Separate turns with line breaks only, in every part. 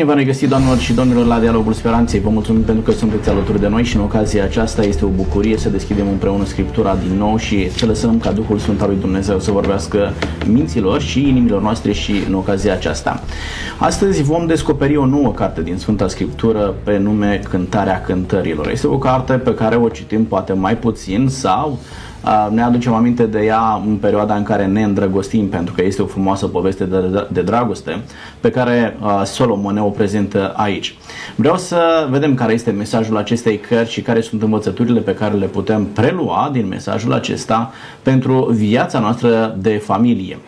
Bine v-am regăsit, doamnelor și domnilor, la Dialogul Speranței. Vă mulțumim pentru că sunteți alături de noi și în ocazia aceasta este o bucurie să deschidem împreună Scriptura din nou și să lăsăm ca Duhul Sfânt al lui Dumnezeu să vorbească minților și inimilor noastre și în ocazia aceasta. Astăzi vom descoperi o nouă carte din Sfânta Scriptură pe nume Cântarea Cântărilor. Este o carte pe care o citim poate mai puțin sau ne aducem aminte de ea în perioada în care ne îndrăgostim, pentru că este o frumoasă poveste de, de dragoste pe care Solomon ne o prezintă aici. Vreau să vedem care este mesajul acestei cărți și care sunt învățăturile pe care le putem prelua din mesajul acesta pentru viața noastră de familie.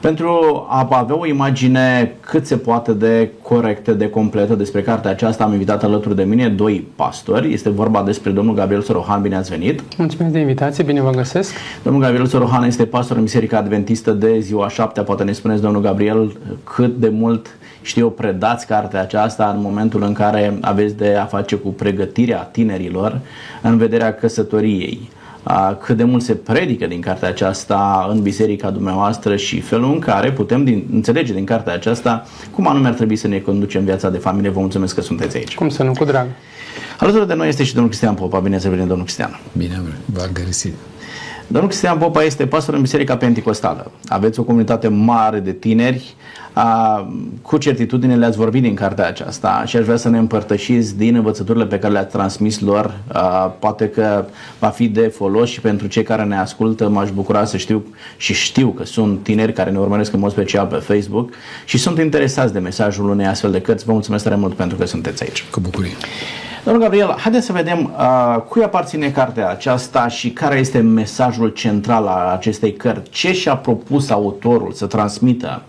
Pentru a avea o imagine cât se poate de corectă, de completă despre cartea aceasta, am invitat alături de mine doi pastori. Este vorba despre domnul Gabriel Sorohan. Bine ați venit!
Mulțumesc de invitație, bine vă găsesc!
Domnul Gabriel Sorohan este pastor în Biserica Adventistă de ziua 7. Poate ne spuneți, domnul Gabriel, cât de mult știu, predați cartea aceasta în momentul în care aveți de a face cu pregătirea tinerilor în vederea căsătoriei cât de mult se predică din cartea aceasta în biserica dumneavoastră și felul în care putem din, înțelege din cartea aceasta cum anume ar trebui să ne conducem viața de familie. Vă mulțumesc că sunteți aici.
Cum să nu, cu drag.
Alături de noi este și domnul Cristian Popa. Bine să vedem, domnul Cristian.
Bine, v-am găsit.
Domnul Cristian Popa este pastor în Biserica Pentecostală. Aveți o comunitate mare de tineri. A, cu certitudine le-ați vorbit din cartea aceasta și aș vrea să ne împărtășiți din învățăturile pe care le-ați transmis lor. A, poate că va fi de folos și pentru cei care ne ascultă. M-aș bucura să știu și știu că sunt tineri care ne urmăresc în mod special pe Facebook și sunt interesați de mesajul unei astfel de cărți. Vă mulțumesc tare mult pentru că sunteți aici.
Cu bucurie.
Domnul Gabriel, haideți să vedem uh, cui aparține cartea aceasta și care este mesajul central al acestei cărți. Ce și-a propus autorul să transmită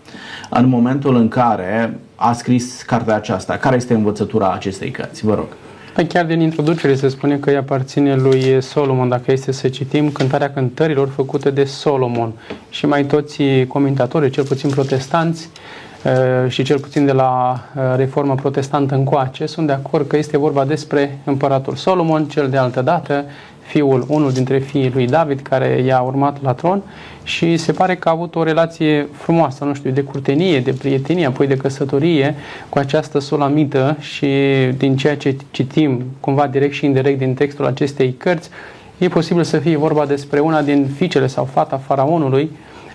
în momentul în care a scris cartea aceasta? Care este învățătura acestei cărți? Vă rog.
Păi chiar din introducere se spune că îi aparține lui Solomon, dacă este să citim cântarea cântărilor făcute de Solomon. Și mai toți comentatorii, cel puțin protestanți, Eh, și cel puțin de la eh, reforma protestantă încoace, sunt de acord că este vorba despre împăratul Solomon, cel de altă dată, fiul, unul dintre fiii lui David, care i-a urmat la tron și se pare că a avut o relație frumoasă, nu știu, de curtenie, de prietenie, apoi de căsătorie cu această solamită și din ceea ce citim cumva direct și indirect din textul acestei cărți, e posibil să fie vorba despre una din fiicele sau fata faraonului,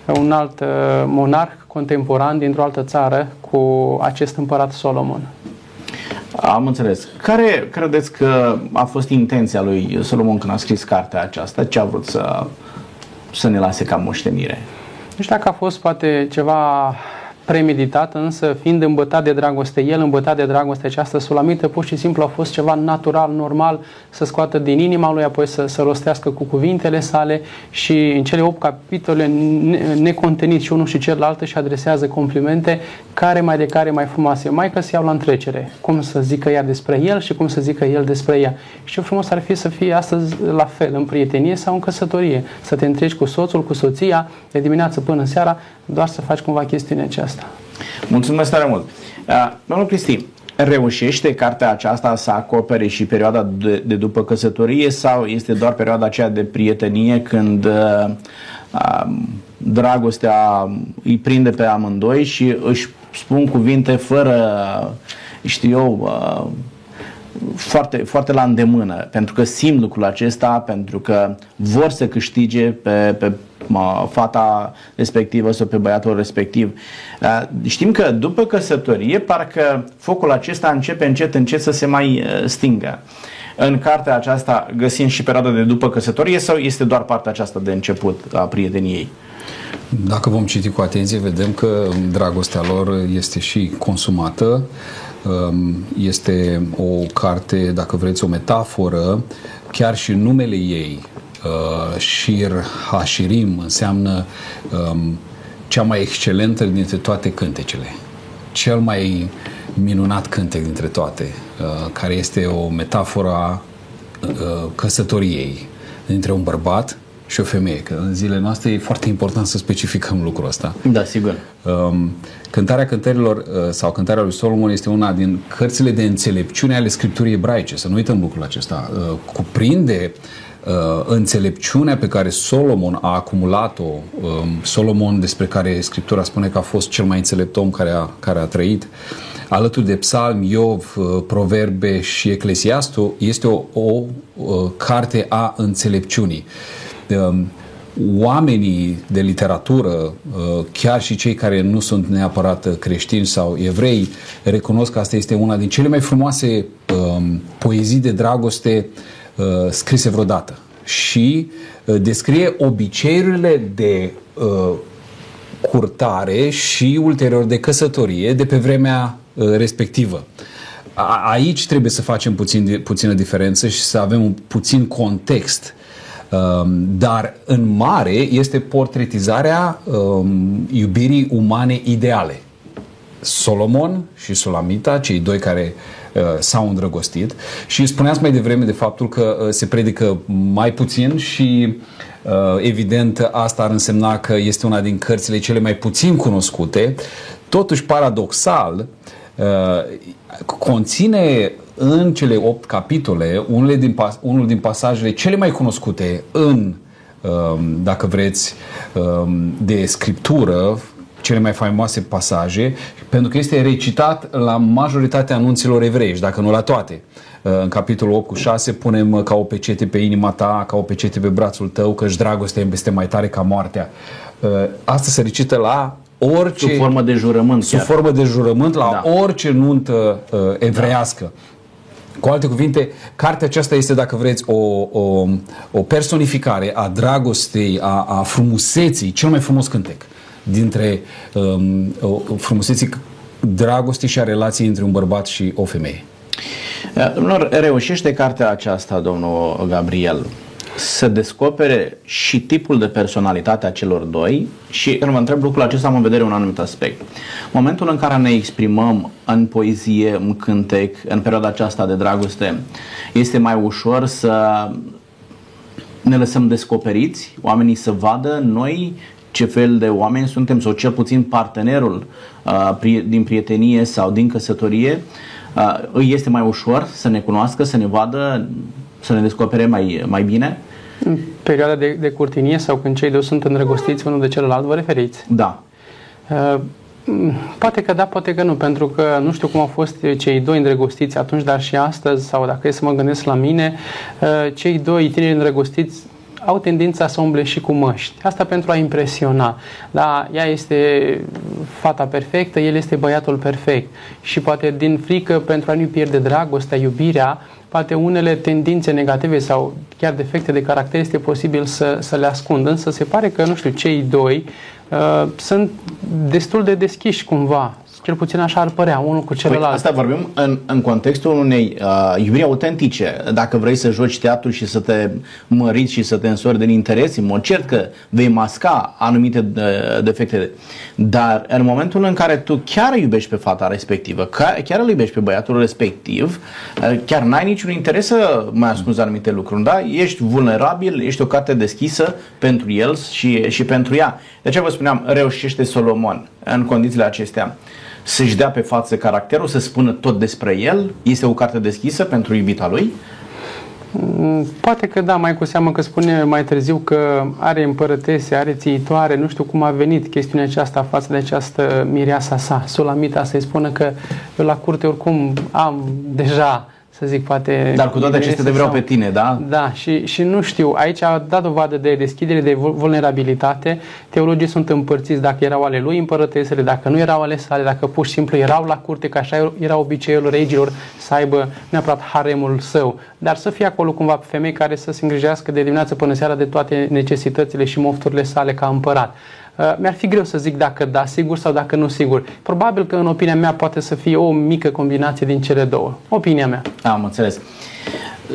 un alt uh, monarh contemporan dintr-o altă țară cu acest împărat Solomon.
Am înțeles. Care credeți că a fost intenția lui Solomon când a scris cartea aceasta? Ce a vrut să, să ne lase ca moștenire?
Nu știu dacă a fost poate ceva premeditat, însă fiind îmbătat de dragoste, el îmbătat de dragoste, această sulamită pur și simplu a fost ceva natural, normal, să scoată din inima lui, apoi să, să rostească cu cuvintele sale și în cele 8 capitole necontenit și unul și celălalt și adresează complimente care mai de care mai frumoase, mai că se iau la întrecere, cum să zică ea despre el și cum să zică el despre ea. Și ce frumos ar fi să fie astăzi la fel, în prietenie sau în căsătorie, să te întreci cu soțul, cu soția, de dimineață până în seara, doar să faci cumva chestiunea aceasta.
Mulțumesc tare mult. Uh, domnul Cristi, reușește cartea aceasta să acopere și perioada de, de după căsătorie sau este doar perioada aceea de prietenie când uh, uh, dragostea îi prinde pe amândoi și își spun cuvinte fără, știu eu, uh, foarte, foarte la îndemână, pentru că simt lucrul acesta, pentru că vor să câștige pe, pe fata respectivă sau pe băiatul respectiv. Știm că după căsătorie, parcă focul acesta începe încet, încet să se mai stingă. În cartea aceasta găsim și perioada de după căsătorie sau este doar partea aceasta de început a prieteniei?
Dacă vom citi cu atenție, vedem că dragostea lor este și consumată, este o carte, dacă vreți, o metaforă, chiar și numele ei, uh, Shir Hashirim, înseamnă um, cea mai excelentă dintre toate cântecele. Cel mai minunat cântec dintre toate, uh, care este o metaforă a uh, căsătoriei dintre un bărbat și o femeie, că în zilele noastre e foarte important să specificăm lucrul ăsta.
Da, sigur. Um,
cântarea cântărilor uh, sau cântarea lui Solomon este una din cărțile de înțelepciune ale scripturii ebraice, să nu uităm lucrul acesta. Uh, cuprinde uh, înțelepciunea pe care Solomon a acumulat-o, um, Solomon despre care Scriptura spune că a fost cel mai înțelept om care a, care a trăit, alături de Psalm, Iov, uh, Proverbe și Eclesiastul, este o, o, o carte a înțelepciunii. Um, oamenii de literatură, uh, chiar și cei care nu sunt neapărat creștini sau evrei, recunosc că asta este una din cele mai frumoase um, poezii de dragoste uh, scrise vreodată. Și descrie obiceiurile de curtare și ulterior de căsătorie de pe vremea uh, respectivă. A, aici trebuie să facem puțin, puțină diferență și să avem un puțin context. Um, dar în mare este portretizarea um, iubirii umane ideale. Solomon și Solamita, cei doi care uh, s-au îndrăgostit și spuneați mai devreme de faptul că uh, se predică mai puțin și uh, evident asta ar însemna că este una din cărțile cele mai puțin cunoscute. Totuși, paradoxal, uh, conține în cele opt capitole unele din pas- unul din pasajele cele mai cunoscute în um, dacă vreți, um, de scriptură cele mai faimoase pasaje, pentru că este recitat la majoritatea anunților evreiești, dacă nu la toate. Uh, în capitolul 8 cu 6 punem uh, ca o pecete pe inima ta, ca o pecete pe brațul tău, că-și dragostea este mai tare ca moartea. Uh, asta se recită la orice...
Sub formă de jurământ
Sub chiar. formă de jurământ la da. orice nuntă uh, evreiască. Da. Cu alte cuvinte, cartea aceasta este, dacă vreți, o, o, o personificare a dragostei, a, a frumuseții, cel mai frumos cântec dintre um, frumuseții dragostii și a relației între un bărbat și o femeie.
Domnul, reușește cartea aceasta, domnul Gabriel, să descopere și tipul de personalitate a celor doi și când vă întreb lucrul acesta am în vedere un anumit aspect. Momentul în care ne exprimăm în poezie, în cântec, în perioada aceasta de dragoste, este mai ușor să ne lăsăm descoperiți, oamenii să vadă noi ce fel de oameni suntem sau cel puțin partenerul uh, din prietenie sau din căsătorie uh, îi este mai ușor să ne cunoască, să ne vadă, să ne descopere mai, mai bine.
În perioada de, de curtinie sau când cei doi sunt îndrăgostiți unul de celălalt, vă referiți?
Da. Uh,
Poate că da, poate că nu, pentru că nu știu cum au fost cei doi îndrăgostiți atunci, dar și astăzi, sau dacă e să mă gândesc la mine, uh, cei doi tineri îndrăgostiți au tendința să umble și cu măști. Asta pentru a impresiona. Da, ea este fata perfectă, el este băiatul perfect. Și poate din frică pentru a nu pierde dragostea, iubirea, poate unele tendințe negative sau chiar defecte de caracter este posibil să, să le ascundă. Însă se pare că, nu știu, cei doi uh, sunt destul de deschiși cumva cel puțin așa ar părea, unul cu celălalt. Păi
asta vorbim în, în contextul unei uh, iubiri autentice. Dacă vrei să joci teatru și să te măriți și să te însori din interese, mă cert că vei masca anumite uh, defecte. Dar în momentul în care tu chiar iubești pe fata respectivă, chiar îl iubești pe băiatul respectiv, uh, chiar n-ai niciun interes să mai ascunzi anumite lucruri, da? Ești vulnerabil, ești o carte deschisă pentru el și, și pentru ea. De aceea vă spuneam, reușește Solomon în condițiile acestea să-și dea pe față caracterul, să spună tot despre el? Este o carte deschisă pentru iubita lui?
Mm, poate că da, mai cu seamă că spune mai târziu că are împărătese, are țiitoare, nu știu cum a venit chestiunea aceasta față de această mireasa sa. Solamita să-i spună că eu la curte oricum am deja să zic, poate...
Dar cu toate acestea te vreau sau... pe tine, da?
Da, și, și nu știu, aici a dat dovadă de deschidere, de vulnerabilitate. Teologii sunt împărțiți dacă erau ale lui împărătesele, dacă nu erau ale sale, dacă pur și simplu erau la curte, că așa era obiceiul regilor să aibă neapărat haremul său, dar să fie acolo cumva femei care să se îngrijească de dimineață până seara de toate necesitățile și mofturile sale ca împărat. Uh, mi-ar fi greu să zic dacă da, sigur sau dacă nu sigur. Probabil că în opinia mea poate să fie o mică combinație din cele două. Opinia mea.
Am înțeles.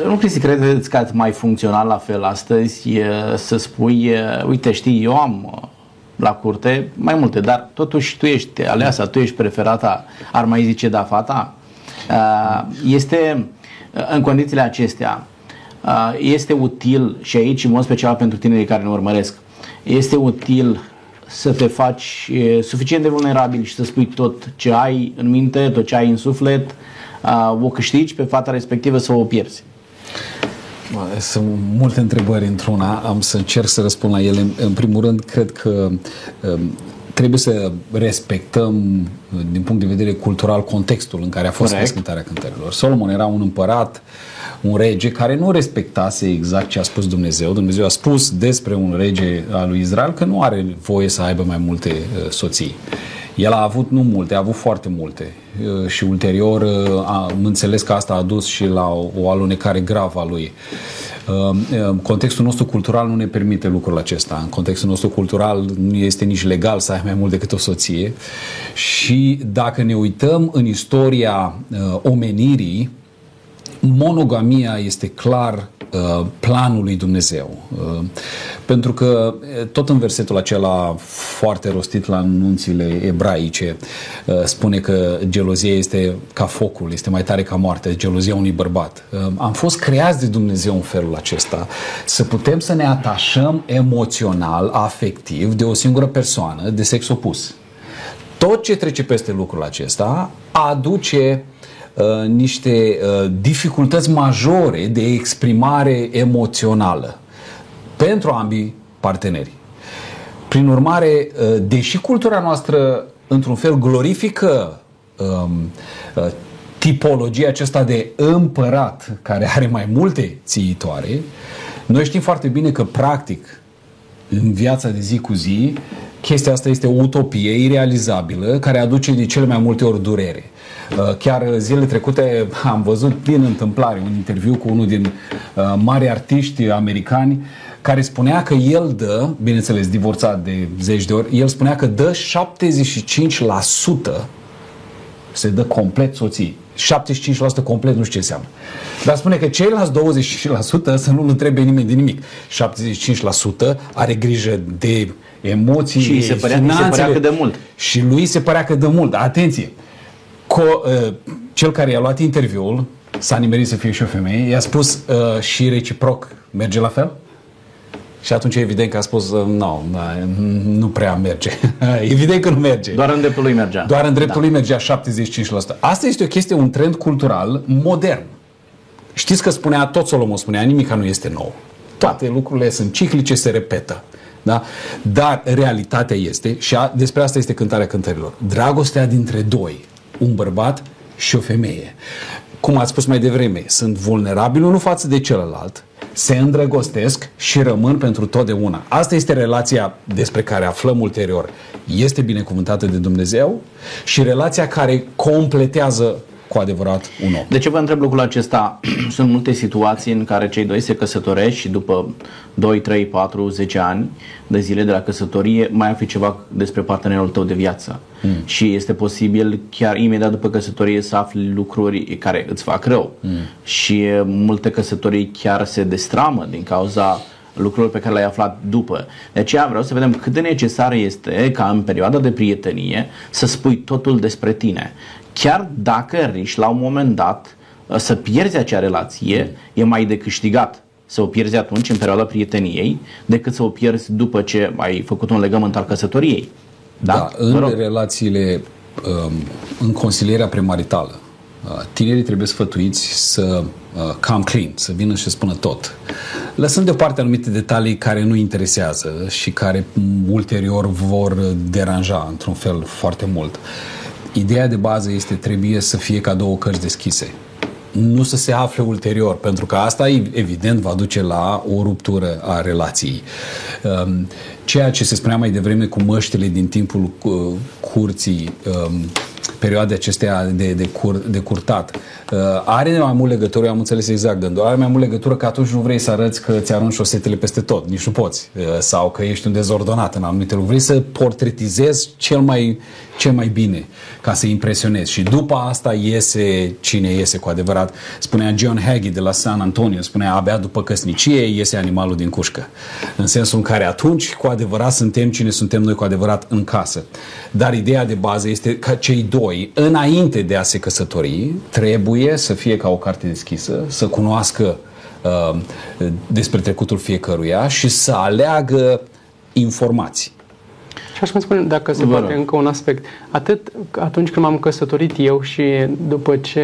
Nu Cristi, credeți că ați mai funcționat la fel astăzi să spui, uite știi, eu am la curte mai multe, dar totuși tu ești aleasa, tu ești preferata, ar mai zice da fata? Este în condițiile acestea, este util și aici în mod special pentru tinerii care ne urmăresc, este util să te faci suficient de vulnerabil și să spui tot ce ai în minte, tot ce ai în suflet, o câștigi pe fata respectivă sau o pierzi?
Sunt multe întrebări într-una, am să încerc să răspund la ele. În primul rând, cred că trebuie să respectăm, din punct de vedere cultural, contextul în care a fost
Corect.
scris cântarea cântărilor. Solomon era un împărat, un rege care nu respectase exact ce a spus Dumnezeu. Dumnezeu a spus despre un rege al lui Israel că nu are voie să aibă mai multe uh, soții. El a avut nu multe, a avut foarte multe Uh, și ulterior uh, am înțeles că asta a dus și la o, o alunecare gravă a lui. Uh, uh, Contextul nostru cultural nu ne permite lucrul acesta. În contextul nostru cultural nu este nici legal să ai mai mult decât o soție. Și dacă ne uităm în istoria uh, omenirii, monogamia este clar uh, planul lui Dumnezeu. Uh, pentru că uh, tot în versetul acela foarte rostit la anunțile ebraice uh, spune că gelozia este ca focul, este mai tare ca moartea, gelozia unui bărbat. Uh, am fost creați de Dumnezeu în felul acesta să putem să ne atașăm emoțional, afectiv de o singură persoană de sex opus. Tot ce trece peste lucrul acesta aduce uh, niște uh, dificultăți majore de exprimare emoțională pentru ambii parteneri. Prin urmare, uh, deși cultura noastră într-un fel glorifică um, uh, tipologia aceasta de împărat care are mai multe țiitoare, noi știm foarte bine că practic în viața de zi cu zi, chestia asta este o utopie irealizabilă care aduce de cele mai multe ori durere. Uh, Chiar zilele trecute am văzut din întâmplare un interviu cu unul din uh, mari artiști americani care spunea că el dă, bineînțeles divorțat de zeci de ori, el spunea că dă 75% se dă complet soții. 75% complet nu știu ce înseamnă. Dar spune că ceilalți 25% să nu-l întrebe nimeni de nimic. 75% are grijă de emoții,
Și îi se părea- îi se
finanțele.
părea că dă mult.
Și lui se părea că dă mult. Dar atenție! Co- uh, cel care i-a luat interviul, s-a nimerit să fie și o femeie, i-a spus uh, și reciproc, merge la fel? Și atunci evident că a spus, uh, nu, da, nu prea merge. evident că nu merge.
Doar în dreptul lui mergea.
Doar în dreptul lui mergea 75%. Asta este o chestie, un trend cultural modern. Știți că spunea, tot Solomon spunea, nimica nu este nou. Toate lucrurile sunt ciclice, se repetă. Da? Dar realitatea este, și a, despre asta este cântarea cântărilor, dragostea dintre doi, un bărbat și o femeie. Cum ați spus mai devreme, sunt vulnerabili unul față de celălalt, se îndrăgostesc și rămân pentru totdeauna. Asta este relația despre care aflăm ulterior. Este binecuvântată de Dumnezeu și relația care completează cu adevărat un om.
De ce vă întreb lucrul acesta? Sunt multe situații în care cei doi se căsătoresc și după 2, 3, 4, 10 ani de zile de la căsătorie mai afli ceva despre partenerul tău de viață. Mm. Și este posibil chiar imediat după căsătorie să afli lucruri care îți fac rău. Mm. Și e, multe căsătorii chiar se destramă din cauza lucrurilor pe care le-ai aflat după. De aceea vreau să vedem cât de necesar este ca în perioada de prietenie să spui totul despre tine. Chiar dacă riști la un moment dat uh, să pierzi acea relație, e mai de câștigat să o pierzi atunci în perioada prieteniei decât să o pierzi după ce ai făcut un legământ al căsătoriei. Da?
Da,
Vă
în
rog.
relațiile, um, în consilierea premaritală, uh, tinerii trebuie sfătuiți să uh, come clean, să vină și să spună tot. Lăsând deoparte anumite detalii care nu interesează și care m, ulterior vor deranja într-un fel foarte mult. Ideea de bază este trebuie să fie ca două cărți deschise nu să se afle ulterior, pentru că asta evident va duce la o ruptură a relației. Um, Ceea ce se spunea mai devreme cu măștile din timpul uh, curții, um, perioade acestea de, de, cur, de curtat, uh, are mai mult legătură, eu am înțeles exact gândul, are mai mult legătură că atunci nu vrei să arăți că ți arunci șosetele peste tot, nici nu poți, uh, sau că ești un dezordonat în anumite lucruri, vrei să portretizezi cel mai, cel mai bine ca să impresionezi și după asta iese cine iese cu adevărat. Spunea John Hagee de la San Antonio, spunea abia după căsnicie iese animalul din cușcă. În sensul în care atunci cu adevărat suntem cine suntem noi cu adevărat în casă. Dar ideea de bază este că cei doi, înainte de a se căsători, trebuie să fie ca o carte deschisă, să cunoască uh, despre trecutul fiecăruia și să aleagă informații.
Și aș mai spune, dacă se
Vă
poate,
rog.
încă un aspect. Atât atunci când m-am căsătorit eu și după ce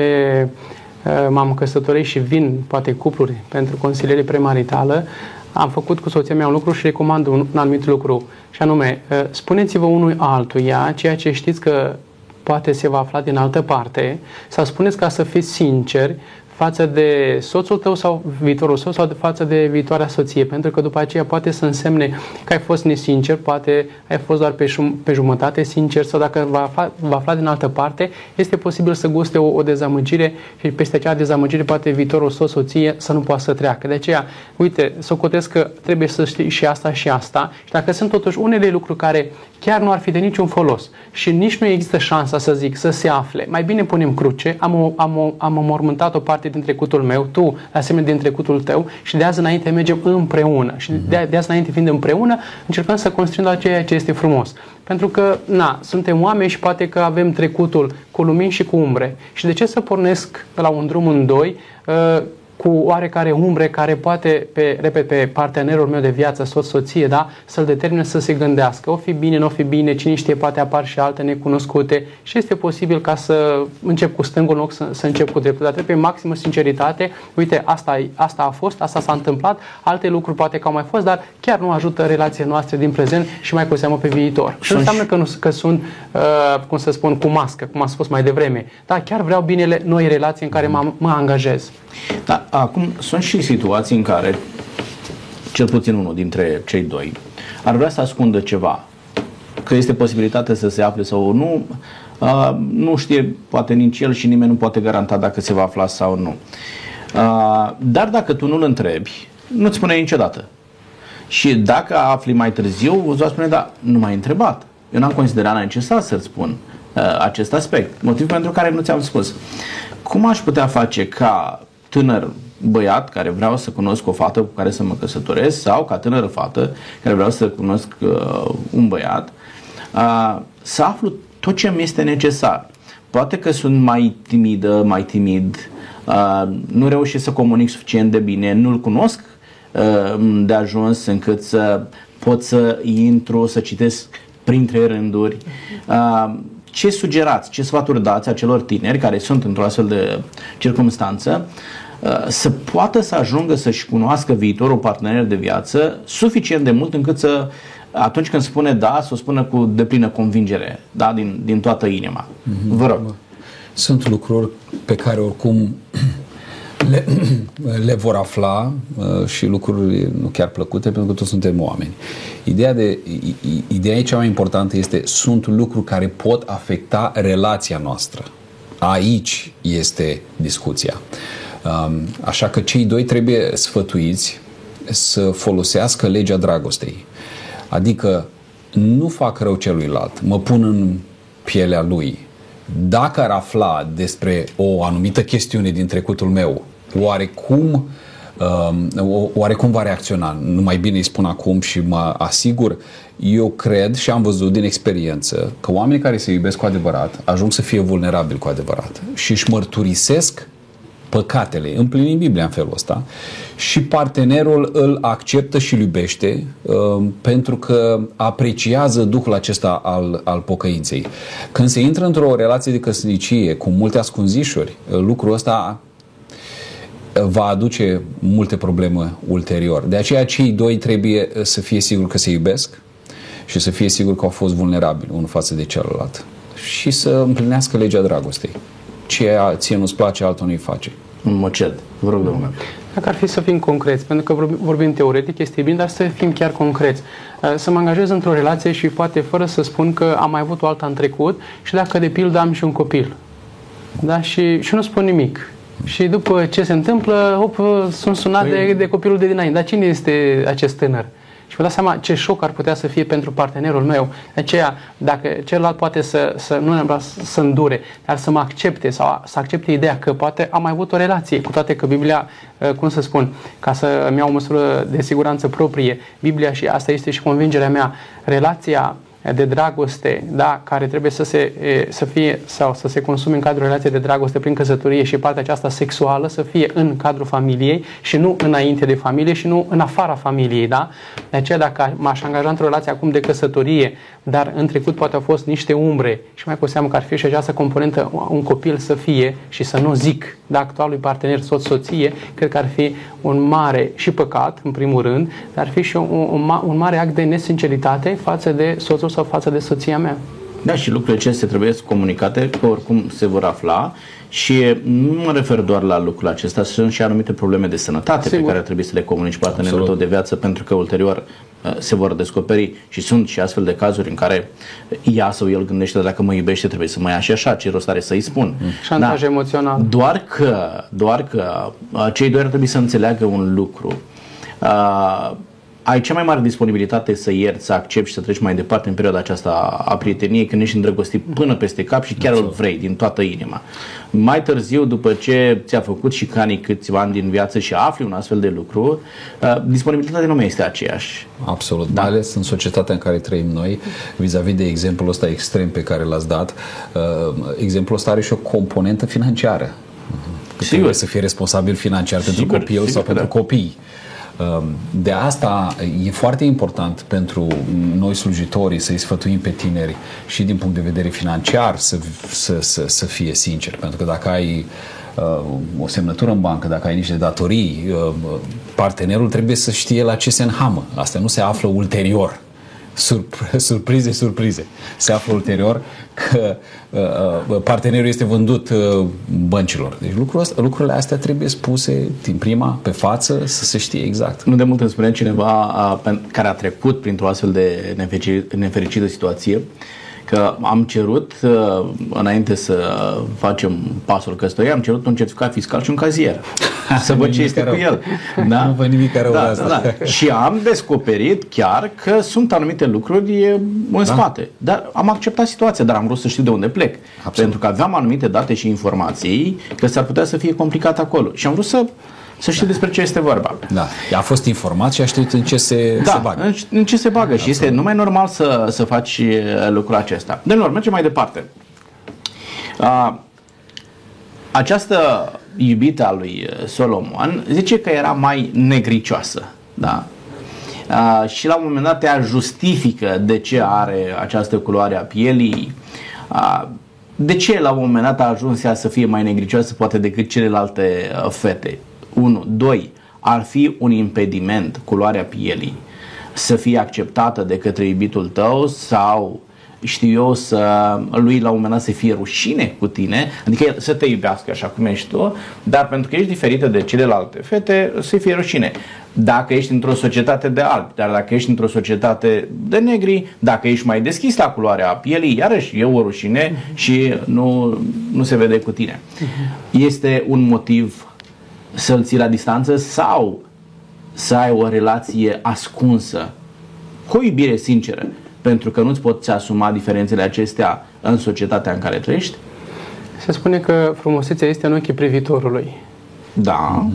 uh, m-am căsătorit și vin, poate, cupluri pentru consiliere premaritală, am făcut cu soția mea un lucru și recomand un, un anumit lucru, și anume, uh, spuneți-vă unui altuia ceea ce știți că poate se va afla din altă parte, sau spuneți ca să fiți sinceri față de soțul tău sau viitorul soț sau de față de viitoarea soție, pentru că după aceea poate să însemne că ai fost nesincer, poate ai fost doar pe, șum, pe jumătate sincer sau dacă va afla, va afla din altă parte, este posibil să guste o, o dezamăgire și peste acea dezamăgire poate viitorul soț, soție să nu poată să treacă. De aceea, uite, să cotesc că trebuie să știi și asta și asta și dacă sunt totuși unele lucruri care chiar nu ar fi de niciun folos și nici nu există șansa să zic să se afle, mai bine punem cruce, am, o, am, o, am omormântat o parte din trecutul meu, tu, asemenea din trecutul tău și de azi înainte mergem împreună. Și de, de azi înainte fiind împreună, încercăm să construim la ceea ce este frumos. Pentru că, na, suntem oameni și poate că avem trecutul cu lumini și cu umbre. Și de ce să pornesc la un drum în doi uh, cu oarecare umbre care poate, pe, repet, pe partenerul meu de viață, soț, soție, da, să-l determine să se gândească. O fi bine, nu o fi bine, cine știe, poate apar și alte necunoscute și este posibil ca să încep cu stângul în loc să, să încep cu dreptul. Dar trebuie maximă sinceritate. Uite, asta, asta a fost, asta s-a întâmplat, alte lucruri poate că au mai fost, dar chiar nu ajută relațiile noastre din prezent și mai cu seamă pe viitor. Și nu înseamnă că, nu, că sunt, uh, cum să spun, cu mască, cum am spus mai devreme. Da, chiar vreau binele noi relații în care mă, mă angajez.
Da, acum sunt și situații în care cel puțin unul dintre cei doi ar vrea să ascundă ceva, că este posibilitate să se afle sau nu, uh, nu știe poate nici el și nimeni nu poate garanta dacă se va afla sau nu. Uh, dar dacă tu nu-l întrebi, nu-ți spune niciodată. Și dacă afli mai târziu, îți va spune, da, nu m-ai întrebat. Eu n-am considerat necesar să-ți spun uh, acest aspect. Motiv pentru care nu ți-am spus. Cum aș putea face ca tânăr băiat care vreau să cunosc o fată cu care să mă căsătoresc sau ca tânără fată care vreau să cunosc uh, un băiat, uh, să aflu tot ce mi este necesar. Poate că sunt mai timidă, mai timid, uh, nu reușesc să comunic suficient de bine, nu-l cunosc uh, de ajuns încât să pot să intru, să citesc printre rânduri. Uh, ce sugerați, ce sfaturi dați acelor tineri care sunt într-o astfel de circunstanță uh, să poată să ajungă să-și cunoască viitorul partener de viață suficient de mult încât să atunci când spune da, să o spună cu deplină convingere, da, din, din toată inima. Mm-hmm. Vă rog.
Sunt lucruri pe care oricum le, le vor afla uh, și lucruri nu chiar plăcute pentru că toți suntem oameni. Ideea, de, ideea cea mai importantă este sunt lucruri care pot afecta relația noastră. Aici este discuția. Um, așa că cei doi trebuie sfătuiți să folosească legea dragostei. Adică nu fac rău celuilalt, mă pun în pielea lui. Dacă ar afla despre o anumită chestiune din trecutul meu oarecum uh, oarecum va reacționa. Nu mai bine îi spun acum și mă asigur. Eu cred și am văzut din experiență că oamenii care se iubesc cu adevărat ajung să fie vulnerabili cu adevărat și își mărturisesc păcatele, împlinim Biblia în felul ăsta și partenerul îl acceptă și îl iubește uh, pentru că apreciază duhul acesta al, al pocăinței. Când se intră într-o relație de căsnicie cu multe ascunzișuri, uh, lucrul ăsta va aduce multe probleme ulterior. De aceea cei doi trebuie să fie siguri că se iubesc și să fie siguri că au fost vulnerabili unul față de celălalt și să împlinească legea dragostei. Ceea ție nu-ți place, altul nu-i face.
Un măced. Vă rog, domnule.
Dacă ar fi să fim concreți, pentru că vorbim teoretic, este bine, dar să fim chiar concreți. Uh, să mă angajez într-o relație și poate fără să spun că am mai avut o altă în trecut și dacă de pildă am și un copil. Da? Și, și nu spun nimic. Și după ce se întâmplă, op, sunt sunat păi... de, de copilul de dinainte. Dar cine este acest tânăr? Și vă dați seama ce șoc ar putea să fie pentru partenerul meu. De aceea, dacă celălalt poate să, să nu neapărat să îndure, dar să mă accepte sau să accepte ideea că poate am mai avut o relație, cu toate că Biblia, uh, cum să spun, ca să îmi iau o măsură de siguranță proprie, Biblia și asta este și convingerea mea, relația de dragoste, da, care trebuie să, se, să fie sau să se consume în cadrul relației de dragoste prin căsătorie și partea aceasta sexuală să fie în cadrul familiei și nu înainte de familie și nu în afara familiei, da? De aceea dacă m-aș angaja într-o relație acum de căsătorie, dar în trecut poate au fost niște umbre și mai cu seamă că ar fi și această componentă un copil să fie și să nu zic de actualului partener soț-soție, cred că ar fi un mare și păcat, în primul rând, dar ar fi și un, un, un mare act de nesinceritate față de soțul sau față de soția mea.
Da, și lucrurile acestea trebuie comunicate, că oricum se vor afla și nu mă refer doar la lucrul acesta, sunt și anumite probleme de sănătate Sigur. pe care trebuie să le comunici partenerul tău de viață, pentru că ulterior uh, se vor descoperi și sunt și astfel de cazuri în care ea sau el gândește dacă mă iubește trebuie să mă ia și așa, ce rost are să-i spun.
Mm. Șantaj da. emoțional.
Doar că, doar că uh, cei doi ar trebui să înțeleagă un lucru. Uh, ai cea mai mare disponibilitate să ierți, să accepti și să treci mai departe în perioada aceasta a prieteniei când ești îndrăgostit până peste cap și chiar îl vrei din toată inima. Mai târziu, după ce ți-a făcut și canii câțiva ani din viață și afli un astfel de lucru, uh, disponibilitatea nu mai este aceeași.
Absolut, da. mai ales în societatea în care trăim noi, vis-a-vis de exemplul ăsta extrem pe care l-ați dat, uh, exemplul ăsta are și o componentă financiară. Sigur. Trebuie să fie responsabil financiar sigur, pentru copil sigur, sau pentru da. copii. Ehm, de asta e foarte important pentru noi slujitorii să-i sfătuim pe tineri și din punct de vedere financiar să, să, să, să fie sinceri. Pentru că dacă ai uh, o semnătură în bancă, dacă ai niște datorii, uh, partenerul trebuie să știe la ce se înhamă. Asta nu se află ulterior surprize, surprize. Se află ulterior că uh, uh, partenerul este vândut uh, băncilor. Deci lucrul ăsta, lucrurile astea trebuie spuse din prima, pe față, să se știe exact.
Nu de mult îmi spunea cineva a, care a trecut printr-o astfel de nefericită situație că am cerut, uh, înainte să facem pasul căsătoriei, am cerut un certificat fiscal și un cazier. să văd ce este cu el.
Da? Nu văd nimic rău
da, asta. Da, da. Și am descoperit chiar că sunt anumite lucruri în da? spate. Dar am acceptat situația, dar am vrut să știu de unde plec. Absolut. Pentru că aveam anumite date și informații că s-ar putea să fie complicat acolo. Și am vrut să să știi da. despre ce este vorba.
Da. A fost informat și a știut în ce se,
da,
se bagă. În,
în ce se bagă și este numai normal să, să faci lucrul acesta. De normal, mergem mai departe. A, această iubită a lui Solomon zice că era mai negricioasă. Da? A, și la un moment dat ea justifică de ce are această culoare a pielii. A, de ce la un moment dat a ajuns ea să fie mai negricioasă poate decât celelalte fete? 1. 2. Ar fi un impediment culoarea pielii să fie acceptată de către iubitul tău sau știu eu, să lui la un moment dat să fie rușine cu tine, adică el să te iubească așa cum ești tu, dar pentru că ești diferită de celelalte fete, să fie rușine. Dacă ești într-o societate de albi, dar dacă ești într-o societate de negri, dacă ești mai deschis la culoarea pielii, iarăși e o rușine și nu, nu se vede cu tine. Este un motiv să-l ții la distanță sau să ai o relație ascunsă cu o iubire sinceră, pentru că nu-ți poți asuma diferențele acestea în societatea în care trăiești?
Se spune că frumusețea este în ochii privitorului.
Da.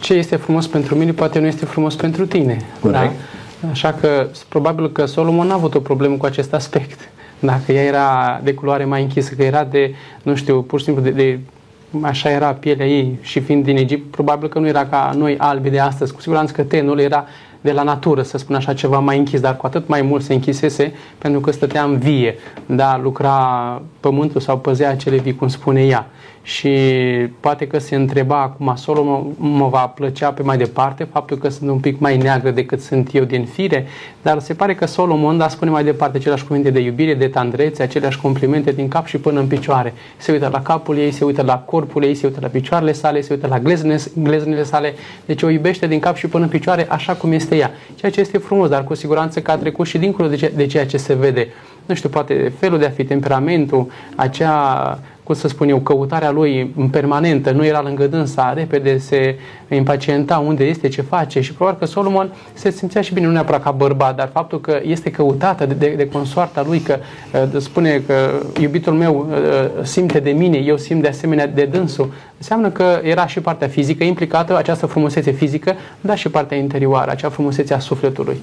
Ce este frumos pentru mine poate nu este frumos pentru tine.
Corect.
Da? Așa că probabil că Solomon n-a avut o problemă cu acest aspect. Dacă ea era de culoare mai închisă, că era de, nu știu, pur și simplu de, de așa era pielea ei și fiind din Egipt, probabil că nu era ca noi albi de astăzi, cu siguranță că tenul era de la natură, să spun așa, ceva mai închis, dar cu atât mai mult se închisese pentru că stătea în vie, da, lucra pământul sau păzea acele vii, cum spune ea și poate că se întreba acum solo mă, mă va plăcea pe mai departe faptul că sunt un pic mai neagră decât sunt eu din fire, dar se pare că Solomon da spune mai departe aceleași cuvinte de iubire, de tandrețe, aceleași complimente din cap și până în picioare. Se uită la capul ei, se uită la corpul ei, se uită la picioarele sale, se uită la gleznele, gleznele sale, deci o iubește din cap și până în picioare așa cum este ea. Ceea ce este frumos, dar cu siguranță că a trecut și dincolo de, ce, de ceea ce se vede nu știu, poate felul de a fi, temperamentul, acea cum să spun eu, căutarea lui în permanentă, nu era lângă dânsa, repede se impacienta unde este, ce face și probabil că Solomon se simțea și bine, nu neapărat ca bărbat, dar faptul că este căutată de, de, de consoarta lui, că uh, spune că iubitul meu uh, simte de mine, eu simt de asemenea de dânsul, înseamnă că era și partea fizică implicată, această frumusețe fizică, dar și partea interioară, acea frumusețe a sufletului.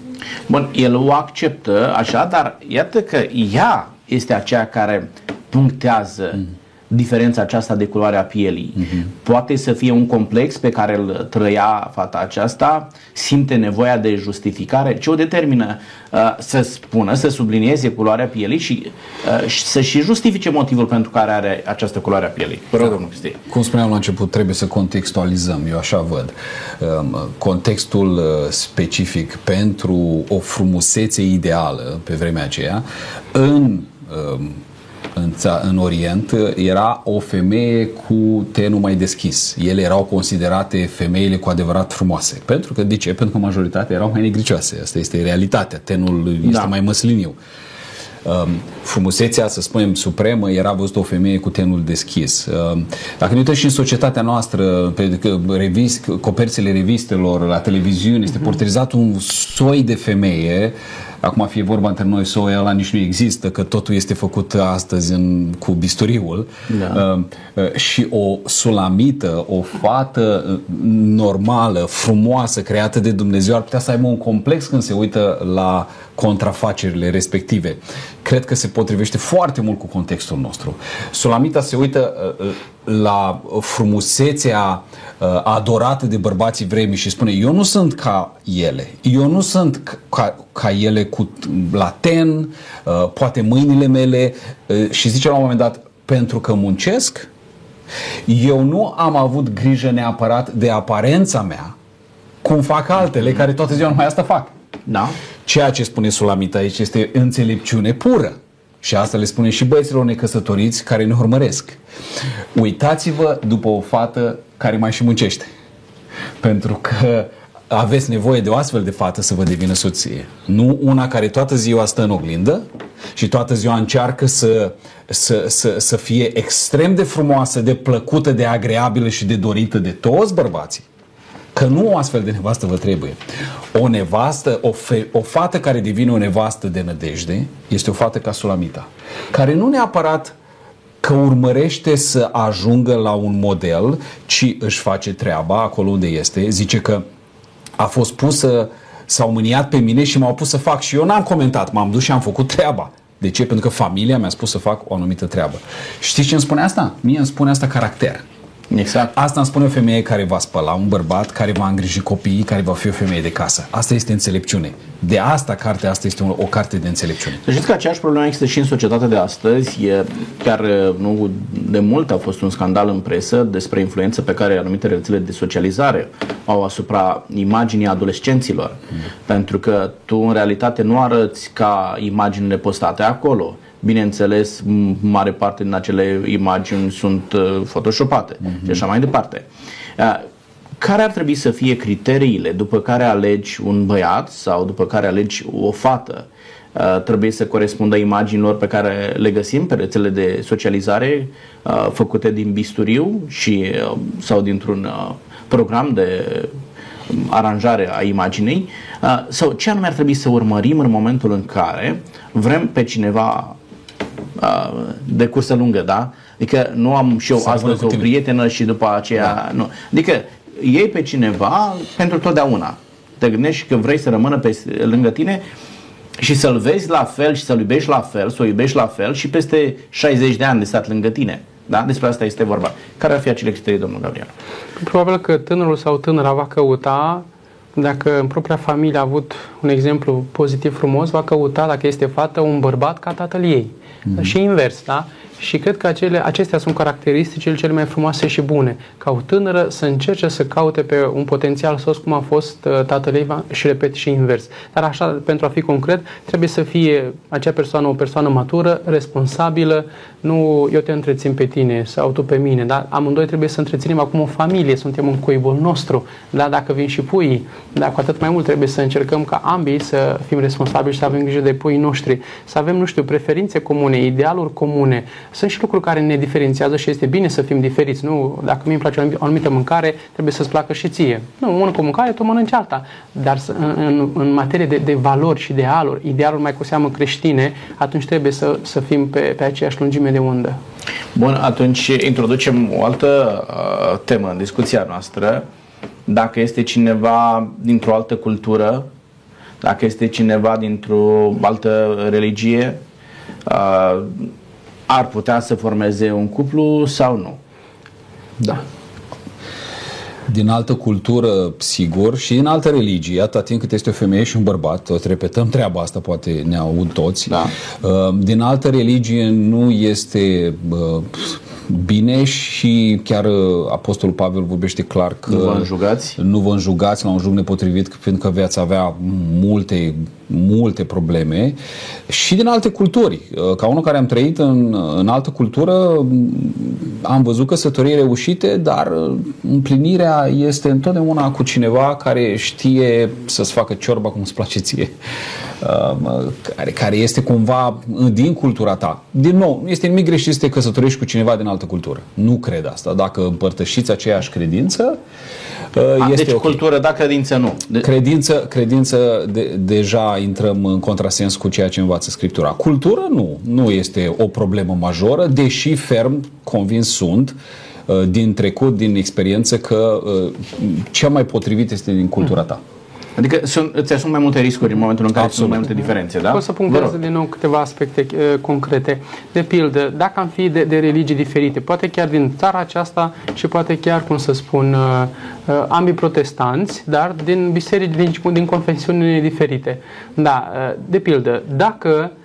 Bun, el o acceptă așa, dar iată că ea este aceea care punctează mm diferența aceasta de culoare a pielii. Uh-huh. Poate să fie un complex pe care îl trăia fata aceasta, simte nevoia de justificare, ce o determină uh, să spună, să sublinieze culoarea pielii și uh, să și justifice motivul pentru care are această culoare a pielii. Vă rog, domnul Cristi.
Cum spuneam la început, trebuie să contextualizăm, eu așa văd. Uh, contextul uh, specific pentru o frumusețe ideală pe vremea aceea în uh, în, în Orient era o femeie cu tenul mai deschis. Ele erau considerate femeile cu adevărat frumoase. Pentru că, de ce? Pentru că majoritatea erau mai negricioase. Asta este realitatea. Tenul este da. mai măsliniu. Um, frumusețea, să spunem, supremă era văzută o femeie cu tenul deschis. Um, dacă ne uităm și în societatea noastră, pe revist, coperțile revistelor, la televiziune, este mhm. portretizat un soi de femeie Acum fie vorba între noi sau ăla nici nu există, că totul este făcut astăzi în, cu bisturiul. Da. Uh, uh, și o sulamită, o fată uh, normală, frumoasă, creată de Dumnezeu, ar putea să aibă un complex când se uită la contrafacerile respective. Cred că se potrivește foarte mult cu contextul nostru. Sulamita se uită uh, uh la frumusețea uh, adorată de bărbații vremii și spune eu nu sunt ca ele, eu nu sunt ca, ca ele cu laten, uh, poate mâinile mele uh, și zice la un moment dat pentru că muncesc, eu nu am avut grijă neapărat de aparența mea, cum fac altele care toată ziua numai asta fac.
Da.
Ceea ce spune Sulamita aici este înțelepciune pură. Și asta le spune și băieților necăsătoriți care ne urmăresc. Uitați-vă după o fată care mai și muncește. Pentru că aveți nevoie de o astfel de fată să vă devină soție. Nu una care toată ziua stă în oglindă și toată ziua încearcă să, să, să, să fie extrem de frumoasă, de plăcută, de agreabilă și de dorită de toți bărbații. Că nu o astfel de nevastă vă trebuie. O nevastă, o, fe, o fată care devine o nevastă de nădejde, este o fată ca Sulamita, care nu neapărat că urmărește să ajungă la un model, ci își face treaba acolo unde este. Zice că a fost pusă, s-au mâniat pe mine și m-au pus să fac și eu n-am comentat, m-am dus și am făcut treaba. De ce? Pentru că familia mi-a spus să fac o anumită treabă. Știți ce îmi spune asta? Mie îmi spune asta caracter.
Exact.
Asta îmi spune o femeie care va spăla, un bărbat care va îngriji copiii, care va fi o femeie de casă. Asta este înțelepciune. De asta cartea asta este o, o carte de înțelepciune.
Să știți că aceeași problemă există și în societatea de astăzi. E, chiar nu de mult a fost un scandal în presă despre influență pe care anumite rețele de socializare au asupra imaginii adolescenților. Mm. Pentru că tu în realitate nu arăți ca imaginile postate acolo Bineînțeles, mare parte din acele imagini sunt uh, photoshopate uh-huh. și așa mai departe. Uh, care ar trebui să fie criteriile după care alegi un băiat sau după care alegi o fată? Uh, trebuie să corespundă imaginilor pe care le găsim pe rețele de socializare uh, făcute din bisturiu și, uh, sau dintr-un uh, program de aranjare a imaginei uh, sau ce anume ar trebui să urmărim în momentul în care vrem pe cineva de cursă lungă, da? Adică nu am și eu Să astăzi o prietenă și după aceea... Da. Nu. Adică iei pe cineva pentru totdeauna. Te gândești că vrei să rămână pe, lângă tine și să-l vezi la fel și să-l iubești la fel, să o iubești la fel și peste 60 de ani de stat lângă tine. Da? Despre asta este vorba. Care ar fi acele criterii, domnul Gabriel?
Probabil că tânărul sau tânăra va căuta dacă în propria familie a avut un exemplu pozitiv frumos, va căuta, dacă este fată, un bărbat ca tatăl ei. Mm-hmm. Și invers, da? Și cred că acele, acestea sunt caracteristicile cele mai frumoase și bune. Ca o tânără să încerce să caute pe un potențial sos cum a fost uh, tatăl ei și repet și invers. Dar așa, pentru a fi concret, trebuie să fie acea persoană o persoană matură, responsabilă, nu eu te întrețin pe tine sau tu pe mine, dar amândoi trebuie să întreținem acum o familie, suntem în cuibul nostru, dar dacă vin și puii, dar cu atât mai mult trebuie să încercăm ca ambii să fim responsabili și să avem grijă de puii noștri, să avem, nu știu, preferințe comune, idealuri comune. Sunt și lucruri care ne diferențiază și este bine să fim diferiți. Nu, dacă mi-mi place o anumită mâncare, trebuie să-ți placă și ție. Nu, mănânc o mâncare, tu mănânci alta. Dar în, în, în materie de, de valori și de aluri, idealuri mai cu seamă creștine, atunci trebuie să, să fim pe, pe aceeași lungime de undă.
Bun, atunci introducem o altă uh, temă în discuția noastră. Dacă este cineva dintr-o altă cultură, dacă este cineva dintr-o altă religie, uh, ar putea să formeze un cuplu sau nu?
Da din altă cultură, sigur, și din altă religie, atât timp cât este o femeie și un bărbat, tot repetăm treaba asta, poate ne aud toți.
Da.
Uh, din altă religie nu este uh, bine și chiar uh, Apostolul Pavel vorbește clar că
nu vă înjugați,
nu vă înjugați la un jug nepotrivit pentru că veți avea multe, multe probleme și din alte culturi. Uh, ca unul care am trăit în, în altă cultură, am văzut căsătorii reușite, dar uh, împlinirea este întotdeauna cu cineva care știe să-ți facă ciorba cum îți place ție. Care, care este cumva din cultura ta. Din nou, este nimic greșit să te căsătorești cu cineva din altă cultură. Nu cred asta. Dacă împărtășiți aceeași credință,
A, este deci okay. cultură, da, credință nu.
De... Credință, credință de, deja intrăm în contrasens cu ceea ce învață Scriptura. Cultură nu. Nu este o problemă majoră, deși ferm convins sunt uh, din trecut, din experiență, că uh, cea mai potrivit este din cultura ta.
Adică sunt, îți asumi mai multe riscuri în momentul în care Absolut. sunt mai multe diferențe, da?
O să punctez din nou câteva aspecte uh, concrete. De pildă, dacă am fi de, de religii diferite, poate chiar din țara aceasta și poate chiar, cum să spun, uh, uh, ambii protestanți, dar din biserici, din, din confesiuni diferite. Da, uh, de pildă, dacă Ehm,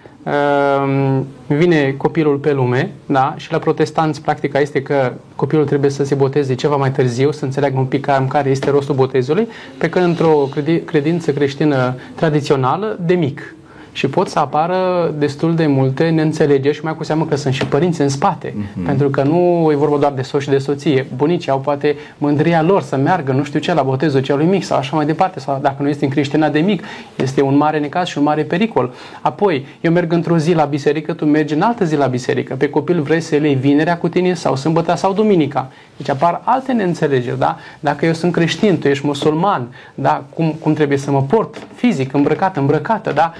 vine copilul pe lume, da? și la protestanți practica este că copilul trebuie să se boteze ceva mai târziu, să înțeleagă un pic cam care este rostul botezului, pe când într-o credință creștină tradițională, de mic și pot să apară destul de multe neînțelegeri și mai cu seamă că sunt și părinți în spate. Mm-hmm. Pentru că nu e vorba doar de soț și de soție. Bunicii au poate mândria lor să meargă, nu știu ce, la botezul celui mic sau așa mai departe. Sau dacă nu este în creștina de mic, este un mare necaz și un mare pericol. Apoi, eu merg într-o zi la biserică, tu mergi în altă zi la biserică. Pe copil vrei să le vinerea cu tine sau sâmbătă sau duminica. Deci apar alte neînțelegeri, da? Dacă eu sunt creștin, tu ești musulman, da? Cum, cum trebuie să mă port fizic, îmbrăcat, îmbrăcată, da?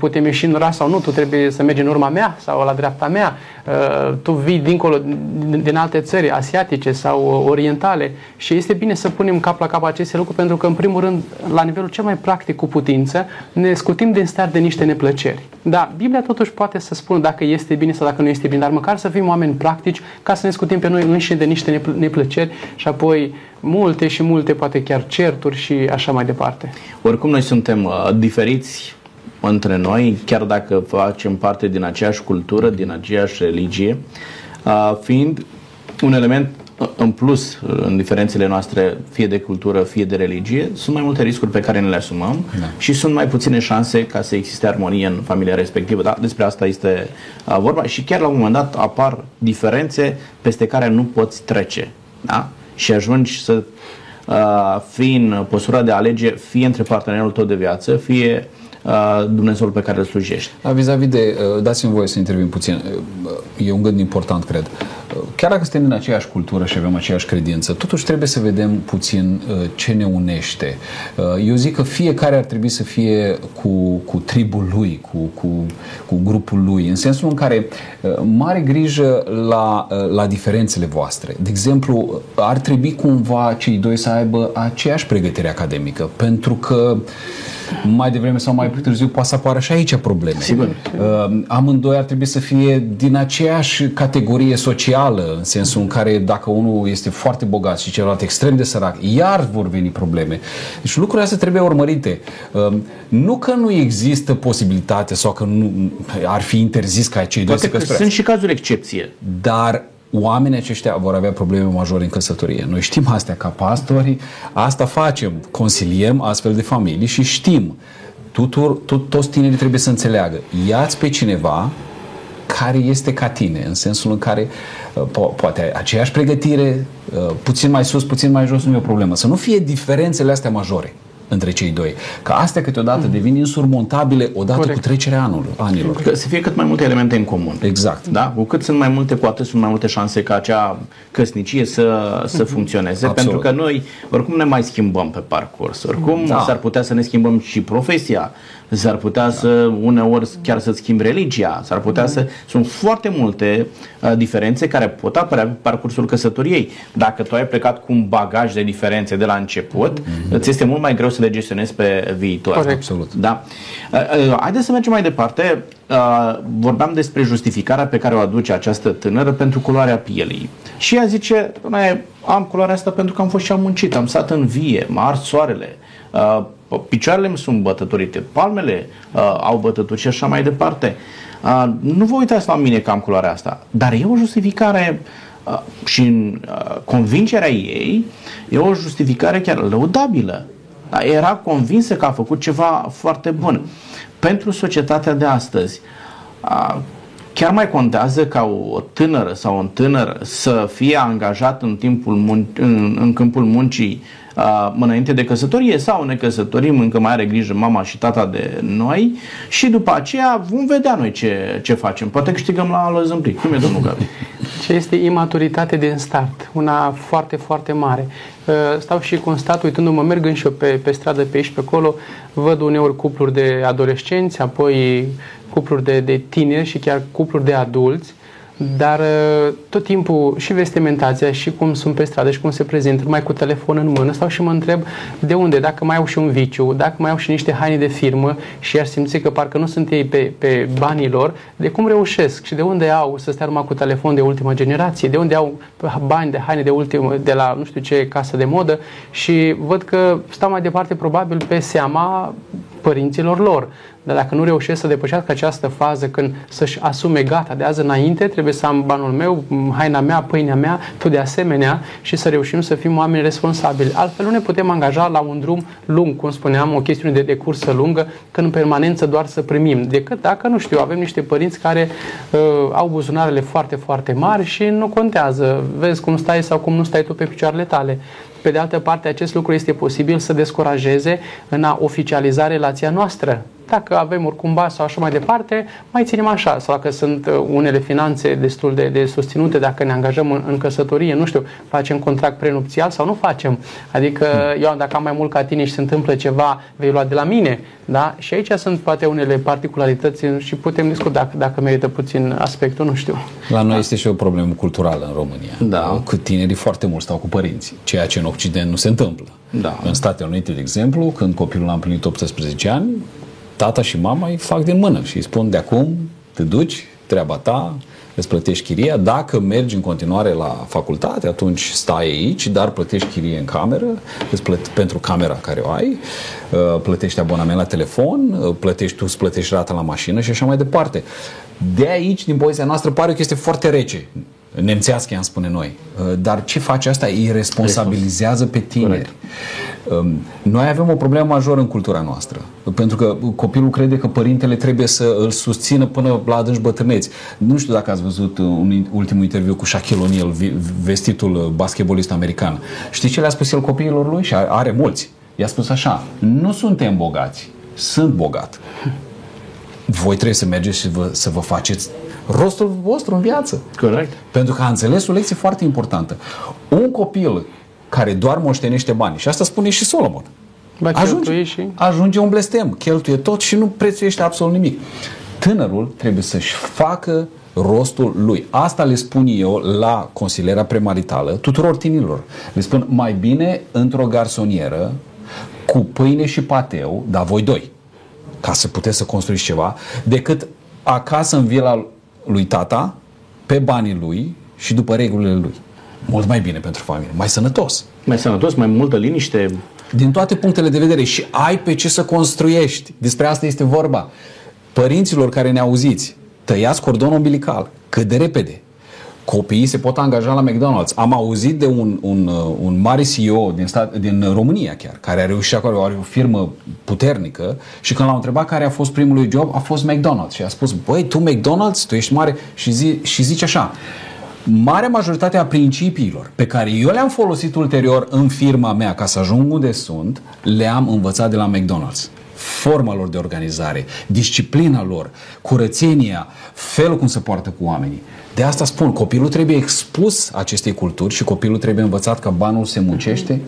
Putem ieși în oraș sau nu, tu trebuie să mergi în urma mea sau la dreapta mea, uh, tu vii dincolo din alte țări asiatice sau orientale și este bine să punem cap la cap aceste lucruri pentru că, în primul rând, la nivelul cel mai practic cu putință, ne scutim din start de niște neplăceri. Da, Biblia totuși poate să spună dacă este bine sau dacă nu este bine, dar măcar să fim oameni practici ca să ne scutim pe noi înșine de niște neplăceri și apoi multe și multe, poate chiar certuri și așa mai departe.
Oricum noi suntem uh, diferiți între noi, chiar dacă facem parte din aceeași cultură, din aceeași religie, fiind un element în plus în diferențele noastre, fie de cultură, fie de religie, sunt mai multe riscuri pe care ne le asumăm da. și sunt mai puține șanse ca să existe armonie în familia respectivă. Da? Despre asta este vorba și chiar la un moment dat apar diferențe peste care nu poți trece. Da? Și ajungi să uh, fii în postura de a alege fie între partenerul tău de viață, fie Dumnezeul pe care îl slujești.
Da, vis-a-vis de, dați-mi voie să intervin puțin, e un gând important, cred. Chiar dacă suntem din aceeași cultură și avem aceeași credință, totuși trebuie să vedem puțin ce ne unește. Eu zic că fiecare ar trebui să fie cu, cu tribul lui, cu, cu, cu grupul lui, în sensul în care mare grijă la, la diferențele voastre. De exemplu, ar trebui cumva cei doi să aibă aceeași pregătire academică, pentru că mai devreme sau mai târziu poate să apară și aici probleme.
Sigur.
Uh, amândoi ar trebui să fie din aceeași categorie socială, în sensul în care dacă unul este foarte bogat și celălalt extrem de sărac, iar vor veni probleme. Deci lucrurile astea trebuie urmărite. Uh, nu că nu există posibilitate sau că nu ar fi interzis ca cei doi să
căsătorească. Sunt și cazuri excepție.
Dar oamenii aceștia vor avea probleme majore în căsătorie. Noi știm astea ca pastori, asta facem, consiliem astfel de familii și știm, tutur, tot, toți tinerii trebuie să înțeleagă, iați pe cineva care este ca tine, în sensul în care uh, po- poate aceeași pregătire, uh, puțin mai sus, puțin mai jos, nu e o problemă. Să nu fie diferențele astea majore. între cei doi. Că astea câteodată mm. devin insurmontabile odată Corect. cu trecerea anului, anilor.
Că să fie cât mai multe elemente în comun.
Exact.
Da? Cu cât sunt mai multe, cu atât sunt mai multe șanse ca acea căsnicie să, să mhm. funcționeze. Absolut. Pentru că noi oricum ne mai schimbăm pe parcurs. Oricum da. s-ar putea să ne schimbăm și profesia s-ar putea da. să uneori chiar să schimbi religia, s-ar putea da. să... Sunt foarte multe uh, diferențe care pot apărea pe parcursul căsătoriei. Dacă tu ai plecat cu un bagaj de diferențe de la început, mm-hmm. îți este mult mai greu să le gestionezi pe viitor.
Corect. Absolut.
Da. Uh, uh, haideți să mergem mai departe. Uh, vorbeam despre justificarea pe care o aduce această tânără pentru culoarea pielii. Și ea zice, am culoarea asta pentru că am fost și am muncit, am stat în vie, m-a ars soarele, uh, picioarele îmi sunt bătăturite, palmele uh, au bătături și așa mai departe. Uh, nu vă uitați la mine că am culoarea asta, dar e o justificare uh, și în uh, convingerea ei e o justificare chiar lăudabilă. Da, era convinsă că a făcut ceva foarte bun. Pentru societatea de astăzi, uh, chiar mai contează ca o tânără sau un tânăr să fie angajat în, timpul mun- în, în câmpul muncii uh, înainte de căsătorie sau ne căsătorim, încă mai are grijă mama și tata de noi și după aceea vom vedea noi ce, ce facem. Poate câștigăm la lăzâmplic. Cum e, domnul Gabi?
Ce este imaturitate din start, una foarte, foarte mare. Stau și constat, uitându-mă, mergând și eu pe, pe stradă pe aici, pe acolo, văd uneori cupluri de adolescenți, apoi cupluri de, de tineri și chiar cupluri de adulți dar uh, tot timpul și vestimentația și cum sunt pe stradă și cum se prezintă, mai cu telefon în mână, stau și mă întreb de unde, dacă mai au și un viciu, dacă mai au și niște haine de firmă și ar simți că parcă nu sunt ei pe, pe banii lor, de cum reușesc și de unde au să stea numai cu telefon de ultima generație, de unde au bani de haine de ultimă, de la nu știu ce casă de modă și văd că stau mai departe probabil pe seama părinților lor. Dar dacă nu reușesc să depășească această fază când să-și asume gata, de azi înainte trebuie să am banul meu, haina mea, pâinea mea, tu de asemenea și să reușim să fim oameni responsabili. Altfel nu ne putem angaja la un drum lung, cum spuneam, o chestiune de, de cursă lungă, când în permanență doar să primim. Decât dacă, nu știu, avem niște părinți care uh, au buzunarele foarte, foarte mari și nu contează. Vezi cum stai sau cum nu stai tu pe picioarele tale. Pe de altă parte, acest lucru este posibil să descurajeze în a oficializa relația noastră. Dacă avem oricum bani sau așa mai departe, mai ținem așa. Sau dacă sunt uh, unele finanțe destul de, de susținute, dacă ne angajăm în, în căsătorie, nu știu, facem contract prenupțial sau nu facem. Adică eu dacă am mai mult ca tine și se întâmplă ceva, vei lua de la mine. Da? Și aici sunt poate unele particularități și putem discuta dacă, dacă merită puțin aspectul, nu știu.
La noi da. este și o problemă culturală în România.
Da.
Cu tinerii foarte mult stau cu părinții, ceea ce în Occident nu se întâmplă.
Da.
În Statele Unite, de exemplu, când copilul a împlinit 18 ani, tata și mama îi fac din mână și îi spun de acum te duci, treaba ta, îți plătești chiria. Dacă mergi în continuare la facultate, atunci stai aici, dar plătești chirie în cameră, îți plăt, pentru camera care o ai, uh, plătești abonament la telefon, uh, plătești tu, îți plătești rata la mașină și așa mai departe. De aici, din poziția noastră, pare că este foarte rece nemțească, am spune noi. Uh, dar ce face asta? Îi responsabilizează pe tineri. Um, noi avem o problemă majoră în cultura noastră. Pentru că copilul crede că părintele trebuie să îl susțină până la adânci bătrâneți. Nu știu dacă ați văzut un ultimul interviu cu Shaquille O'Neal, vestitul basketbolist american. Știți ce le-a spus el copiilor lui? Și are mulți. I-a spus așa, nu suntem bogați, sunt bogat. Voi trebuie să mergeți și vă, să vă faceți rostul vostru în viață.
Corect.
Pentru că a înțeles o lecție foarte importantă. Un copil care doar moștenește bani, și asta spune și Solomon,
ba, ajunge, și...
ajunge un blestem, cheltuie tot și nu prețuiește absolut nimic. Tânărul trebuie să-și facă rostul lui. Asta le spun eu la consilierea premaritală tuturor tinilor. Le spun mai bine într-o garsonieră cu pâine și pateu, dar voi doi, ca să puteți să construiți ceva, decât acasă în vila lui tata, pe banii lui și după regulile lui. Mult mai bine pentru familie, mai sănătos.
Mai sănătos, mai multă liniște.
Din toate punctele de vedere și ai pe ce să construiești. Despre asta este vorba. Părinților care ne auziți, tăiați cordonul umbilical cât de repede copiii se pot angaja la McDonald's. Am auzit de un, un, uh, un mare CEO din, stat, din România chiar, care a reușit acolo, are o firmă puternică și când l-au întrebat care a fost primul job, a fost McDonald's și a spus, băi, tu McDonald's, tu ești mare și, zi, și zici așa, marea majoritate a principiilor pe care eu le-am folosit ulterior în firma mea ca să ajung unde sunt, le-am învățat de la McDonald's forma lor de organizare, disciplina lor, curățenia, felul cum se poartă cu oamenii. De asta spun, copilul trebuie expus acestei culturi și copilul trebuie învățat că banul se muncește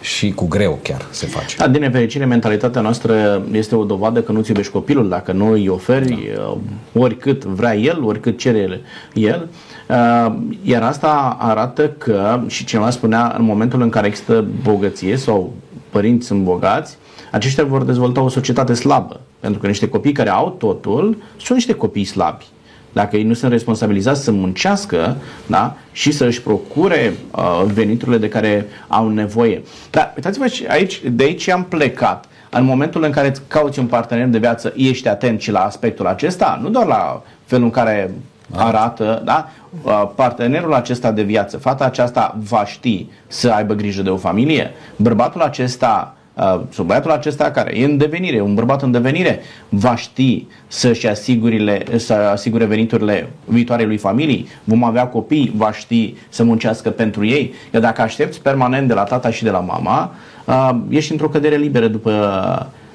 și cu greu chiar se face.
Da, din nefericire, mentalitatea noastră este o dovadă că nu-ți iubești copilul dacă nu îi oferi da. Uh, oricât vrea el, oricât cere el. Uh, iar asta arată că, și cineva spunea, în momentul în care există bogăție sau părinți sunt bogați, aceștia vor dezvolta o societate slabă. Pentru că niște copii care au totul sunt niște copii slabi. Dacă ei nu sunt responsabilizați să muncească da, și să își procure uh, veniturile de care au nevoie. Dar uitați-vă aici, de aici am plecat. În momentul în care îți cauți un partener de viață, ești atent și la aspectul acesta, nu doar la felul în care da. arată, da? Uh, partenerul acesta de viață, fata aceasta va ști să aibă grijă de o familie, bărbatul acesta Uh, sau băiatul acesta care e în devenire, un bărbat în devenire, va ști să-și asigure, să asigure veniturile viitoarei lui familii, vom avea copii, va ști să muncească pentru ei. Iar dacă aștepți permanent de la tata și de la mama, uh, ești într-o cădere liberă după,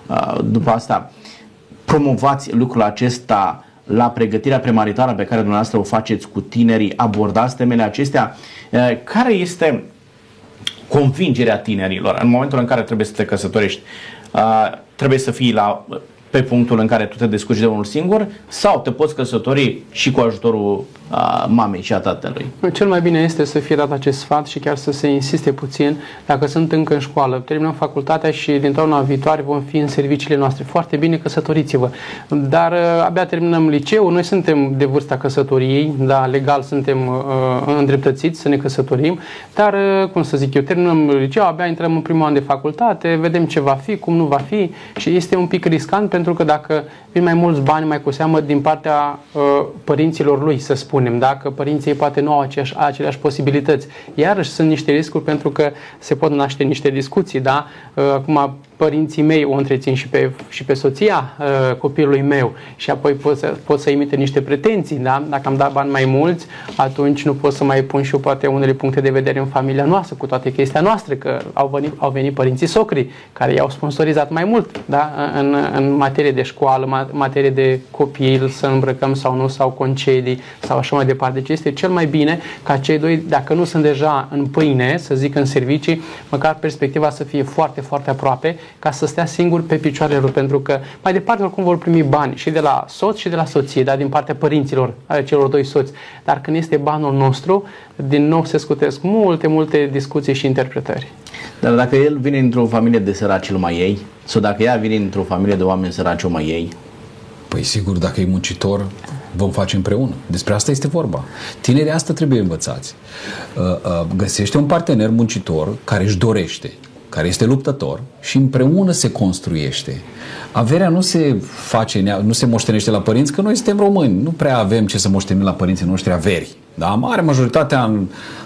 uh, după asta. Promovați lucrul acesta la pregătirea premaritală pe care dumneavoastră o faceți cu tinerii, abordați temele acestea. Care este convingerea tinerilor în momentul în care trebuie să te căsătorești. Uh, trebuie să fii la pe punctul în care tu te descurci de unul singur sau te poți căsători și cu ajutorul a mamei și a tatălui.
Cel mai bine este să fie dat acest sfat și chiar să se insiste puțin dacă sunt încă în școală. Terminăm facultatea și din toamna viitoare vom fi în serviciile noastre. Foarte bine, căsătoriți-vă. Dar uh, abia terminăm liceul, noi suntem de vârsta căsătoriei, da, legal suntem uh, îndreptățiți să ne căsătorim, dar, uh, cum să zic eu, terminăm liceul, abia intrăm în primul an de facultate, vedem ce va fi, cum nu va fi și este un pic riscant pentru că dacă vin mai mulți bani, mai cu seamă din partea uh, părinților lui, să spunem, dacă părinții poate nu au aceeași, aceleași posibilități. Iarăși sunt niște riscuri pentru că se pot naște niște discuții, da? Uh, acum părinții mei o întrețin și pe, și pe soția uh, copilului meu și apoi pot să, pot să imite niște pretenții, da? Dacă am dat bani mai mulți, atunci nu pot să mai pun și eu poate unele puncte de vedere în familia noastră, cu toate chestia noastră, că au venit, au venit părinții socri, care i-au sponsorizat mai mult, da? În, în materie de școală, materie de copil, să îmbrăcăm sau nu, sau concedii, sau așa mai departe. Deci este cel mai bine ca cei doi, dacă nu sunt deja în pâine, să zic în servicii, măcar perspectiva să fie foarte, foarte aproape ca să stea singur pe picioarele lor, pentru că mai departe oricum vor primi bani și de la soț și de la soție, dar din partea părinților, ale celor doi soți. Dar când este banul nostru, din nou se scutesc multe, multe discuții și interpretări.
Dar dacă el vine într-o familie de săraci, îl mai ei? Sau dacă ea vine într-o familie de oameni săraci, o mai ei?
Păi sigur, dacă e muncitor, vom face împreună. Despre asta este vorba. Tinerii asta trebuie învățați. Uh, uh, găsește un partener muncitor care își dorește, care este luptător și împreună se construiește. Averea nu se face, nu se moștenește la părinți, că noi suntem români, nu prea avem ce să moștenim la părinții noștri averi. Da? Mare majoritatea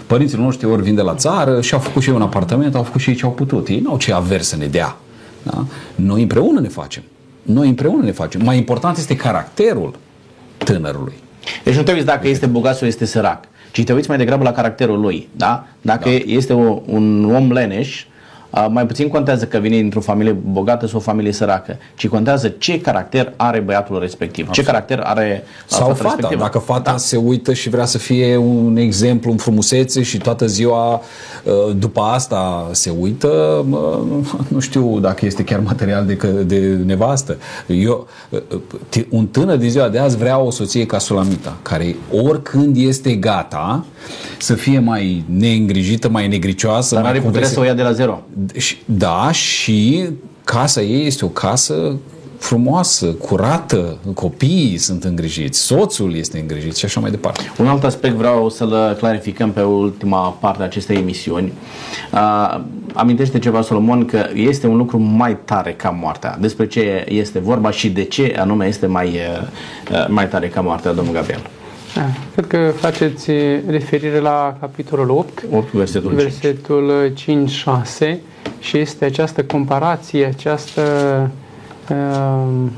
părinții noștri ori vin de la țară și au făcut și ei un apartament, au făcut și ei ce au putut. Ei nu au ce averi să ne dea. Da? Noi împreună ne facem. Noi împreună ne facem. Mai important este caracterul tânărului.
Deci nu te uiți dacă este bogat sau este sărac, ci te uiți mai degrabă la caracterul lui. Da? Dacă da. este o, un om leneș, mai puțin contează că vine dintr-o familie bogată sau o familie săracă, ci contează ce caracter are băiatul respectiv, Absolut. ce caracter are
Sau fata, respectivă. dacă fata da. se uită și vrea să fie un exemplu în frumusețe și toată ziua după asta se uită, nu știu dacă este chiar material de, de nevastă. Eu, un tânăr din ziua de azi vrea o soție ca Sulamita, care oricând este gata să fie mai neîngrijită, mai negricioasă.
Dar are puterea să o ia de la zero.
Da, și casa ei este o casă frumoasă, curată, copiii sunt îngrijiți, soțul este îngrijit și așa mai departe.
Un alt aspect vreau să-l clarificăm pe ultima parte a acestei emisiuni. Uh, amintește ceva, Solomon, că este un lucru mai tare ca moartea. Despre ce este vorba și de ce anume este mai, uh, mai tare ca moartea, domnul Gabriel.
Da, cred că faceți referire la capitolul 8,
8 versetul,
versetul 5-6 și este această comparație, această uh,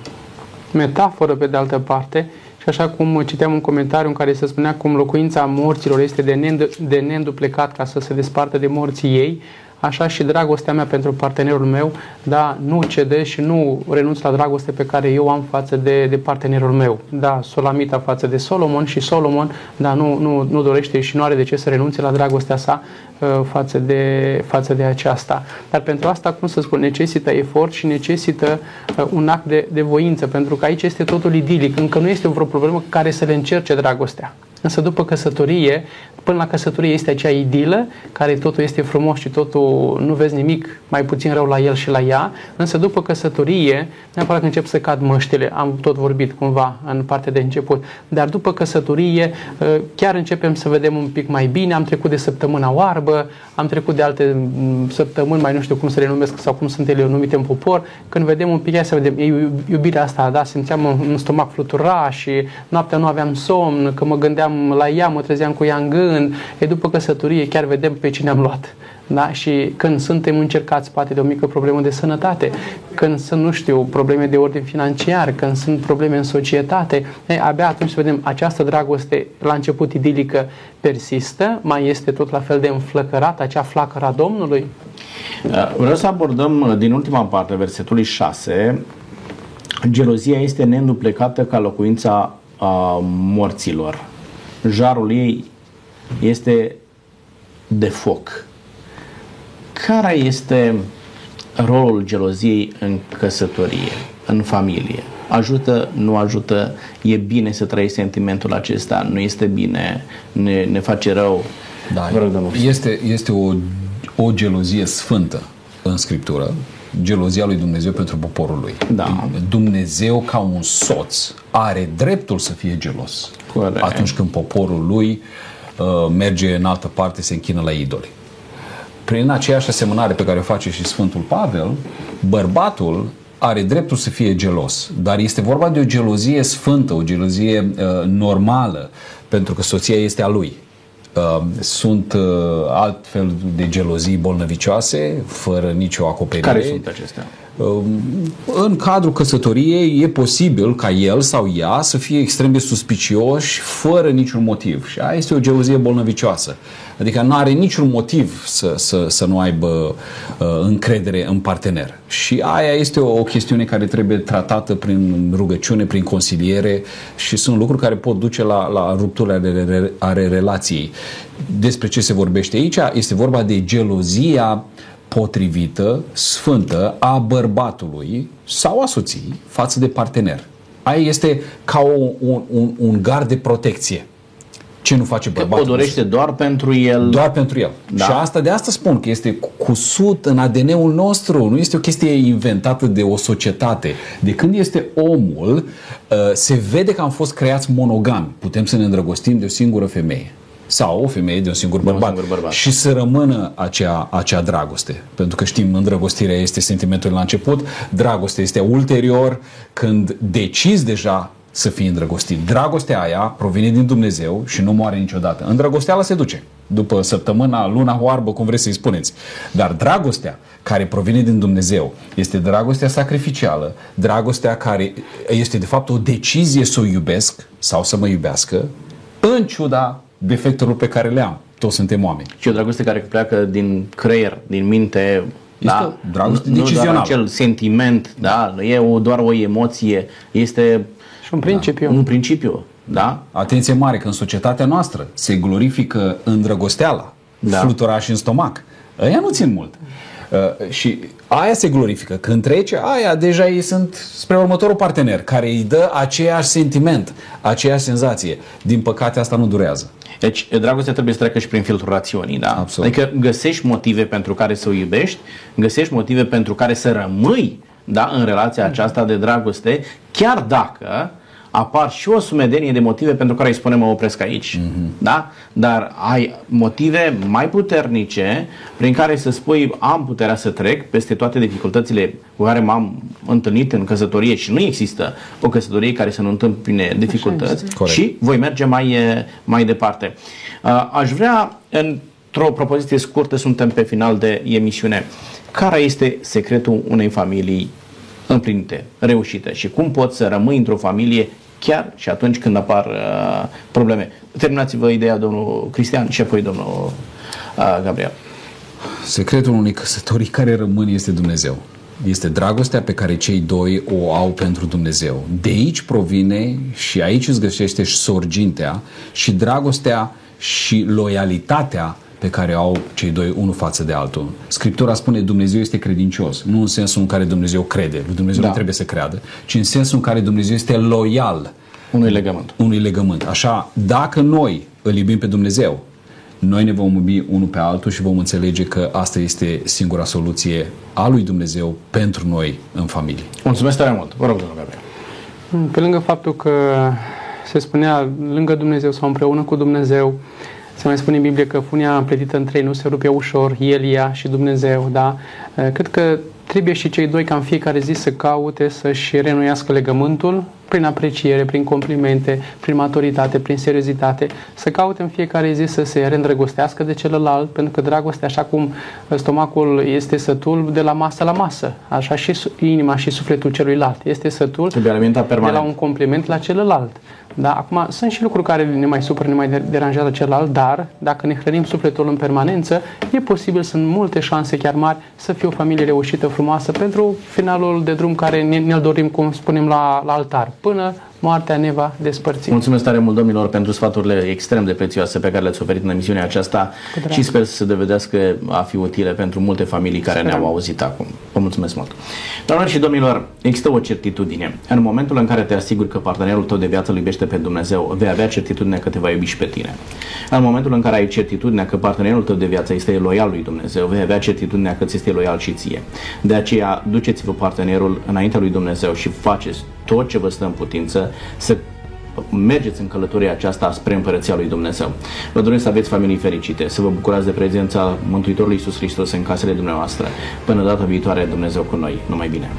metaforă pe de altă parte. Și așa cum citeam un comentariu în care se spunea cum locuința morților este de, neînd- de neînduplecat ca să se despartă de morții ei, așa și dragostea mea pentru partenerul meu, da, nu cede și nu renunț la dragoste pe care eu am față de, de partenerul meu. Da, Solamita față de Solomon și Solomon, da, nu, nu, nu dorește și nu are de ce să renunțe la dragostea sa uh, față, de, față de aceasta. Dar pentru asta, cum să spun, necesită efort și necesită uh, un act de, de voință, pentru că aici este totul idilic, încă nu este vreo problemă care să le încerce dragostea. Însă după căsătorie, până la căsătorie este acea idilă, care totul este frumos și totul nu vezi nimic mai puțin rău la el și la ea, însă după căsătorie, neapărat că încep să cad măștile, am tot vorbit cumva în partea de început, dar după căsătorie ă, chiar începem să vedem un pic mai bine, am trecut de săptămâna oarbă, am trecut de alte săptămâni, mai nu știu cum să le numesc sau cum sunt ele numite în popor, când vedem un pic, să vedem, e iubirea asta, da, simțeam un stomac flutura și noaptea nu aveam somn, că mă gândeam la ea, mă trezeam cu ea în gând, e după căsătorie chiar vedem pe cine am luat. Da? Și când suntem încercați poate de o mică problemă de sănătate, când sunt, nu știu, probleme de ordin financiar, când sunt probleme în societate, e, abia atunci să vedem această dragoste la început idilică persistă, mai este tot la fel de înflăcărată, acea flacăra Domnului?
Uh, vreau să abordăm uh, din ultima parte, versetului 6, gelozia este neînduplecată ca locuința a morților. Jarul ei este de foc. Care este rolul geloziei în căsătorie, în familie? Ajută, nu ajută, e bine să trăiești sentimentul acesta, nu este bine, ne, ne face rău.
Da, este, este o, o gelozie sfântă în Scriptură, gelozia lui Dumnezeu pentru poporul lui.
Da.
Dumnezeu ca un soț are dreptul să fie gelos
Corect.
atunci când poporul lui uh, merge în altă parte, se închină la idoli prin aceeași asemănare pe care o face și Sfântul Pavel, bărbatul are dreptul să fie gelos, dar este vorba de o gelozie sfântă, o gelozie uh, normală, pentru că soția este a lui. Uh, sunt uh, altfel de gelozii bolnăvicioase, fără nicio acoperire.
Care sunt acestea?
Uh, în cadrul căsătoriei e posibil ca el sau ea să fie extrem de suspicioși fără niciun motiv. Și aia este o gelozie bolnăvicioasă. Adică nu are niciun motiv să, să, să nu aibă uh, încredere în partener. Și aia este o, o chestiune care trebuie tratată prin rugăciune, prin consiliere și sunt lucruri care pot duce la, la rupturile ale, ale relației. Despre ce se vorbește aici? Este vorba de gelozia potrivită, sfântă a bărbatului sau a soției față de partener. Aia este ca o, un, un, un gard de protecție ce nu face bărbatul?
Că o dorește doar pentru el.
Doar pentru el. Da. Și asta de asta spun că este cusut în ADN-ul nostru, nu este o chestie inventată de o societate. De când este omul, uh, se vede că am fost creați monogami. Putem să ne îndrăgostim de o singură femeie sau o femeie de un singur bărbat,
un singur bărbat.
și să rămână acea, acea dragoste. Pentru că știm, îndrăgostirea este sentimentul la început, dragostea este ulterior, când decizi deja să fii îndrăgostit. Dragostea aia provine din Dumnezeu și nu moare niciodată. Îndrăgosteala se duce. După săptămâna, luna oarbă, cum vreți să-i spuneți. Dar dragostea care provine din Dumnezeu este dragostea sacrificială, dragostea care este de fapt o decizie să o iubesc sau să mă iubească, în ciuda defectelor pe care le am. Toți suntem oameni.
Și o dragoste care pleacă din creier, din minte,
este
da?
dragoste
nu,
decizională.
Nu doar acel sentiment, da? Nu e o, doar o emoție, este
un principiu.
Da. Un principiu, da?
Atenție mare că în societatea noastră se glorifică îndrăgosteala, da. fluturași în stomac. Ăia nu țin mult. Uh, și aia se glorifică. Când trece, aia deja ei sunt spre următorul partener care îi dă aceeași sentiment, aceeași senzație. Din păcate asta nu durează.
Deci dragostea trebuie să treacă și prin filtrul rațiunii, da?
Absolut.
Adică găsești motive pentru care să o iubești, găsești motive pentru care să rămâi da, în relația aceasta de dragoste, chiar dacă apar și o sumedenie de motive pentru care îi spunem mă opresc aici. Mm-hmm. Da? Dar ai motive mai puternice prin care să spui am puterea să trec peste toate dificultățile cu care m-am întâlnit în căsătorie și nu există o căsătorie care să nu întâmpine dificultăți și voi merge mai, mai departe. Aș vrea într-o propoziție scurtă, suntem pe final de emisiune. Care este secretul unei familii împlinite, reușite și cum poți să rămâi într-o familie chiar și atunci când apar uh, probleme. Terminați-vă ideea, domnul Cristian, și apoi domnul uh, Gabriel.
Secretul unei căsătorii care rămân este Dumnezeu. Este dragostea pe care cei doi o au pentru Dumnezeu. De aici provine și aici îți găsește și sorgintea și dragostea și loialitatea pe care au cei doi unul față de altul. Scriptura spune Dumnezeu este credincios, nu în sensul în care Dumnezeu crede, Dumnezeu da. nu trebuie să creadă, ci în sensul în care Dumnezeu este loial
unui legământ.
Unui legământ. Așa, dacă noi îl iubim pe Dumnezeu, noi ne vom iubi unul pe altul și vom înțelege că asta este singura soluție a lui Dumnezeu pentru noi în familie.
Mulțumesc tare mult. Vă rog, domnul Gabriel.
Pe lângă faptul că se spunea lângă Dumnezeu sau împreună cu Dumnezeu, se mai spune în Biblie că funia împletită în trei nu se rupe ușor, El, ea și Dumnezeu, da? Cred că trebuie și cei doi ca în fiecare zi să caute să-și renuiască legământul prin apreciere, prin complimente, prin maturitate, prin seriozitate, să caute în fiecare zi să se reîndrăgostească de celălalt, pentru că dragostea, așa cum stomacul este sătul de la masă la masă, așa și inima și sufletul celuilalt este sătul de la un compliment la celălalt. Da? Acum, sunt și lucruri care ne mai supără, ne mai deranjează celălalt, dar dacă ne hrănim sufletul în permanență, e posibil, sunt multe șanse chiar mari să fie o familie reușită, frumoasă, pentru finalul de drum care ne, ne-l dorim, cum spunem, la, la altar. Până moartea ne va despărți.
Mulțumesc tare mult, domnilor, pentru sfaturile extrem de prețioase pe care le-ați oferit în emisiunea aceasta și sper să se dovedească a fi utile pentru multe familii care Sperăm. ne-au auzit acum. Vă mulțumesc mult. Doamnelor și domnilor, există o certitudine. În momentul în care te asiguri că partenerul tău de viață îl iubește pe Dumnezeu, vei avea certitudine că te va iubi și pe tine. În momentul în care ai certitudinea că partenerul tău de viață este loial lui Dumnezeu, vei avea certitudinea că ți este loial și ție. De aceea, duceți-vă partenerul înaintea lui Dumnezeu și faceți tot ce vă stă în putință să mergeți în călătoria aceasta spre Împărăția lui Dumnezeu. Vă doresc să aveți familii fericite, să vă bucurați de prezența Mântuitorului Iisus Hristos în casele dumneavoastră. Până data viitoare, Dumnezeu cu noi. Numai bine!